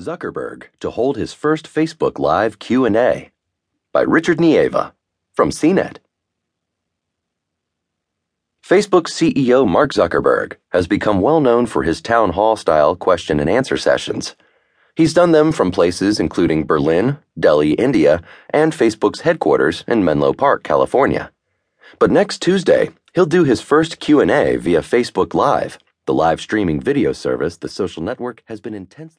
Zuckerberg to hold his first Facebook Live Q&A by Richard Nieva from CNET. Facebook CEO Mark Zuckerberg has become well known for his town hall style question and answer sessions. He's done them from places including Berlin, Delhi, India, and Facebook's headquarters in Menlo Park, California. But next Tuesday, he'll do his first Q&A via Facebook Live, the live streaming video service the social network has been intensely